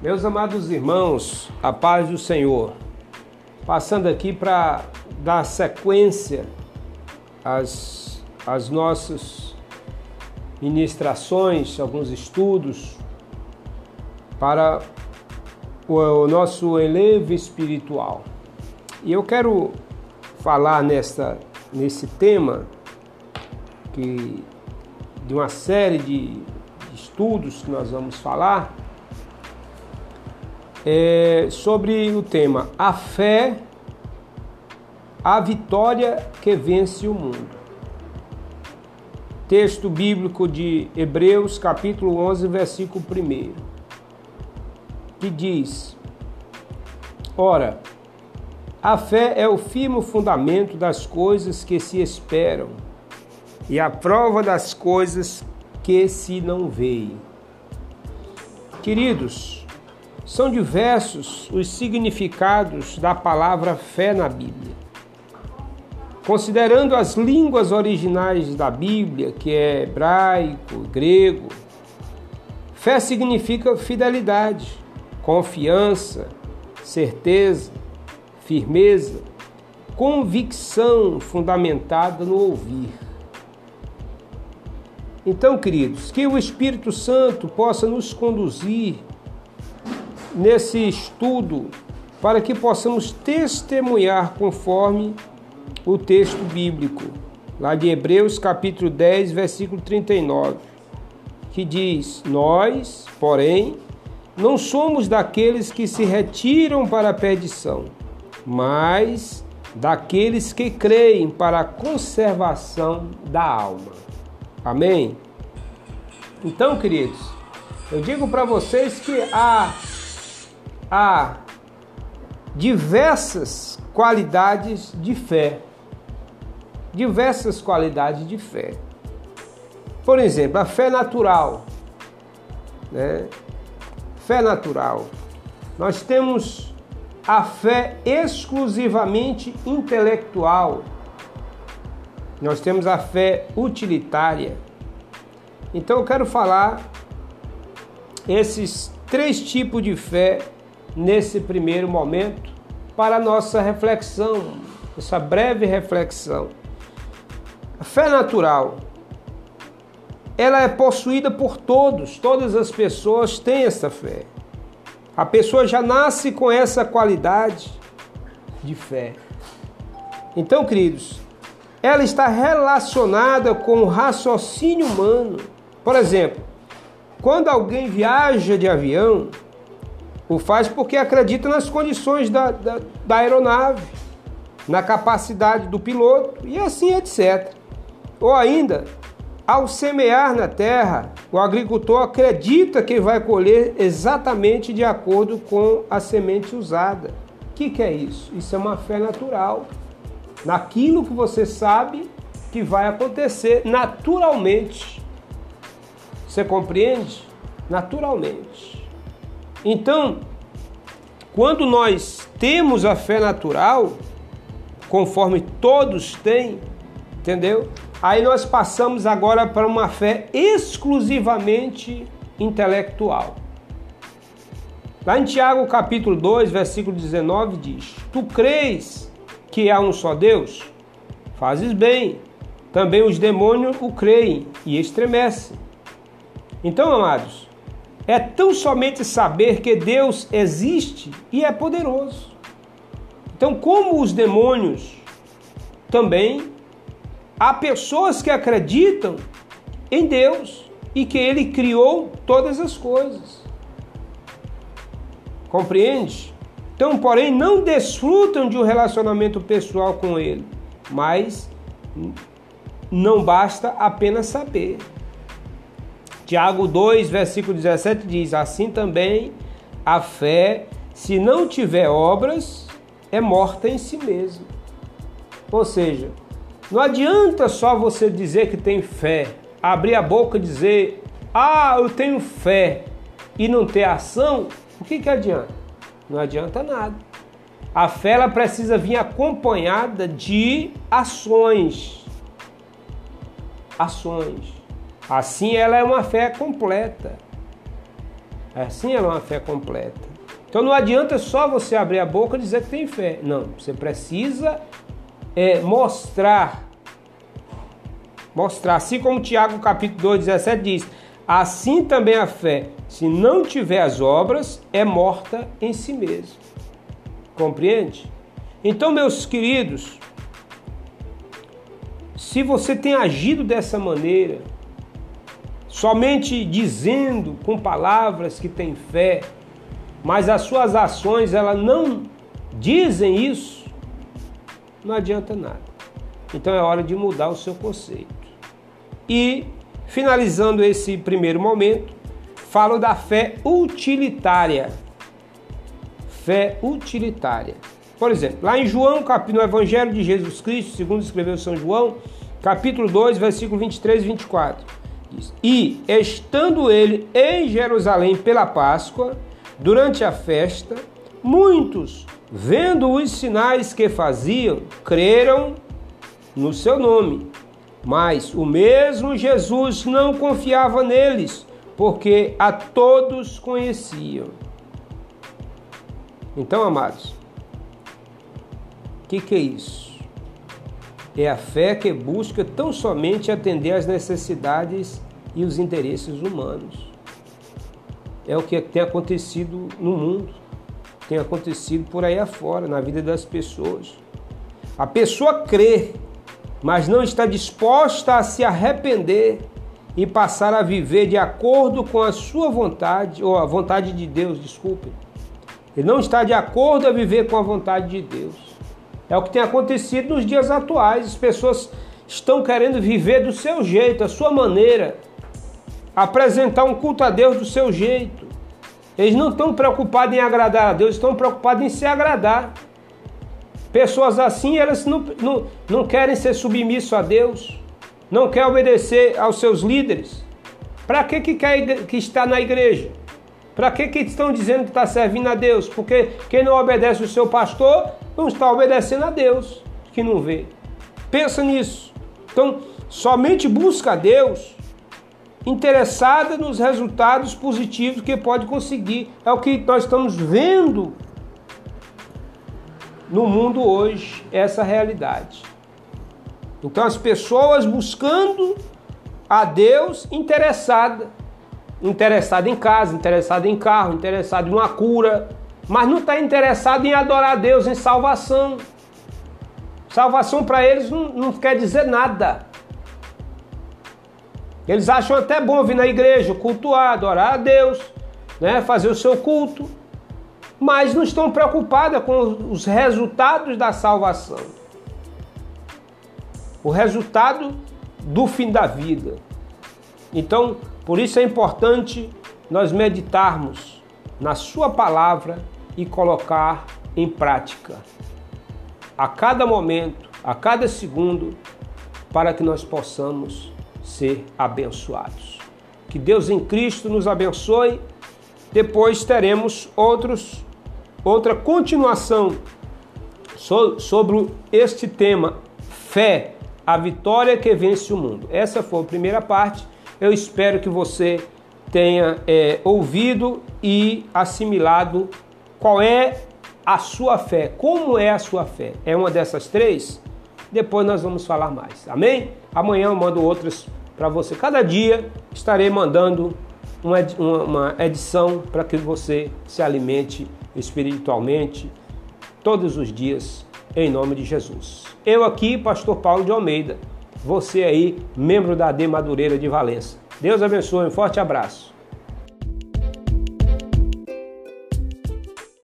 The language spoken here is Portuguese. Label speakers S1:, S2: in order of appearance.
S1: Meus amados irmãos, a paz do Senhor. Passando aqui para dar sequência às, às nossas ministrações, alguns estudos para o, o nosso elevo espiritual. E eu quero falar nesta, nesse tema que, de uma série de estudos que nós vamos falar é, sobre o tema A fé, a vitória que vence o mundo. Texto bíblico de Hebreus, capítulo 11, versículo 1, que diz: Ora, a fé é o firme fundamento das coisas que se esperam e a prova das coisas que se não veem. Queridos, são diversos os significados da palavra fé na Bíblia. Considerando as línguas originais da Bíblia, que é hebraico, grego, fé significa fidelidade, confiança, certeza, firmeza, convicção fundamentada no ouvir. Então, queridos, que o Espírito Santo possa nos conduzir nesse estudo para que possamos testemunhar conforme o texto bíblico, lá de Hebreus capítulo 10, versículo 39, que diz: Nós, porém, não somos daqueles que se retiram para a perdição, mas daqueles que creem para a conservação da alma. Amém? Então, queridos, eu digo para vocês que há há diversas qualidades de fé. Diversas qualidades de fé. Por exemplo, a fé natural. Né? Fé natural. Nós temos a fé exclusivamente intelectual. Nós temos a fé utilitária. Então eu quero falar esses três tipos de fé nesse primeiro momento para nossa reflexão, essa breve reflexão. A fé natural, ela é possuída por todos, todas as pessoas têm essa fé. A pessoa já nasce com essa qualidade de fé. Então, queridos, ela está relacionada com o raciocínio humano. Por exemplo, quando alguém viaja de avião, o faz porque acredita nas condições da, da, da aeronave, na capacidade do piloto e assim etc. Ou ainda, ao semear na terra, o agricultor acredita que vai colher exatamente de acordo com a semente usada. O que, que é isso? Isso é uma fé natural. Naquilo que você sabe que vai acontecer naturalmente. Você compreende? Naturalmente. Então, quando nós temos a fé natural, conforme todos têm, entendeu? Aí nós passamos agora para uma fé exclusivamente intelectual. Lá em Tiago capítulo 2, versículo 19 diz: Tu crês que há um só Deus? Fazes bem. Também os demônios o creem e estremecem. Então, amados, é tão somente saber que Deus existe e é poderoso. Então, como os demônios, também há pessoas que acreditam em Deus e que Ele criou todas as coisas. Compreende? Então, porém, não desfrutam de um relacionamento pessoal com Ele, mas não basta apenas saber. Tiago 2, versículo 17 diz: Assim também a fé, se não tiver obras, é morta em si mesma. Ou seja, não adianta só você dizer que tem fé, abrir a boca e dizer: Ah, eu tenho fé, e não ter ação, o que, que adianta? Não adianta nada. A fé ela precisa vir acompanhada de ações. Ações. Assim ela é uma fé completa. Assim ela é uma fé completa. Então não adianta só você abrir a boca e dizer que tem fé. Não, você precisa é, mostrar. Mostrar. Assim como Tiago capítulo 2, 17 diz: Assim também a fé, se não tiver as obras, é morta em si mesma. Compreende? Então, meus queridos, se você tem agido dessa maneira, somente dizendo com palavras que tem fé, mas as suas ações ela não dizem isso, não adianta nada. Então é hora de mudar o seu conceito. E finalizando esse primeiro momento, falo da fé utilitária. Fé utilitária. Por exemplo, lá em João, no Evangelho de Jesus Cristo, segundo escreveu São João, capítulo 2, versículo 23 e 24. E estando ele em Jerusalém pela Páscoa, durante a festa, muitos, vendo os sinais que faziam, creram no seu nome. Mas o mesmo Jesus não confiava neles, porque a todos conheciam. Então, amados, o que, que é isso? É a fé que busca tão somente atender às necessidades e os interesses humanos. É o que tem acontecido no mundo, tem acontecido por aí afora, na vida das pessoas. A pessoa crê, mas não está disposta a se arrepender e passar a viver de acordo com a sua vontade, ou a vontade de Deus, desculpe. Ele não está de acordo a viver com a vontade de Deus. É o que tem acontecido nos dias atuais. As pessoas estão querendo viver do seu jeito, a sua maneira, apresentar um culto a Deus do seu jeito. Eles não estão preocupados em agradar a Deus, estão preocupados em se agradar. Pessoas assim, elas não, não, não querem ser submissos a Deus, não querem obedecer aos seus líderes. Para que, que, quer, que está na igreja? Para que, que estão dizendo que está servindo a Deus? Porque quem não obedece o seu pastor não está obedecendo a Deus, que não vê. Pensa nisso. Então, somente busca a Deus interessada nos resultados positivos que pode conseguir. É o que nós estamos vendo no mundo hoje, essa realidade. Então, as pessoas buscando a Deus interessada, interessada em casa, interessada em carro, interessada em uma cura, mas não está interessado em adorar a Deus, em salvação. Salvação para eles não, não quer dizer nada. Eles acham até bom vir na igreja, cultuar, adorar a Deus, né, fazer o seu culto, mas não estão preocupados com os resultados da salvação. O resultado do fim da vida. Então, por isso é importante nós meditarmos na Sua palavra e colocar em prática a cada momento, a cada segundo, para que nós possamos ser abençoados. Que Deus em Cristo nos abençoe. Depois teremos outros outra continuação sobre este tema, fé, a vitória que vence o mundo. Essa foi a primeira parte. Eu espero que você tenha é, ouvido e assimilado qual é a sua fé? Como é a sua fé? É uma dessas três? Depois nós vamos falar mais. Amém? Amanhã eu mando outras para você. Cada dia estarei mandando uma edição para que você se alimente espiritualmente todos os dias, em nome de Jesus. Eu aqui, Pastor Paulo de Almeida, você aí, membro da AD Madureira de Valença. Deus abençoe, um forte abraço.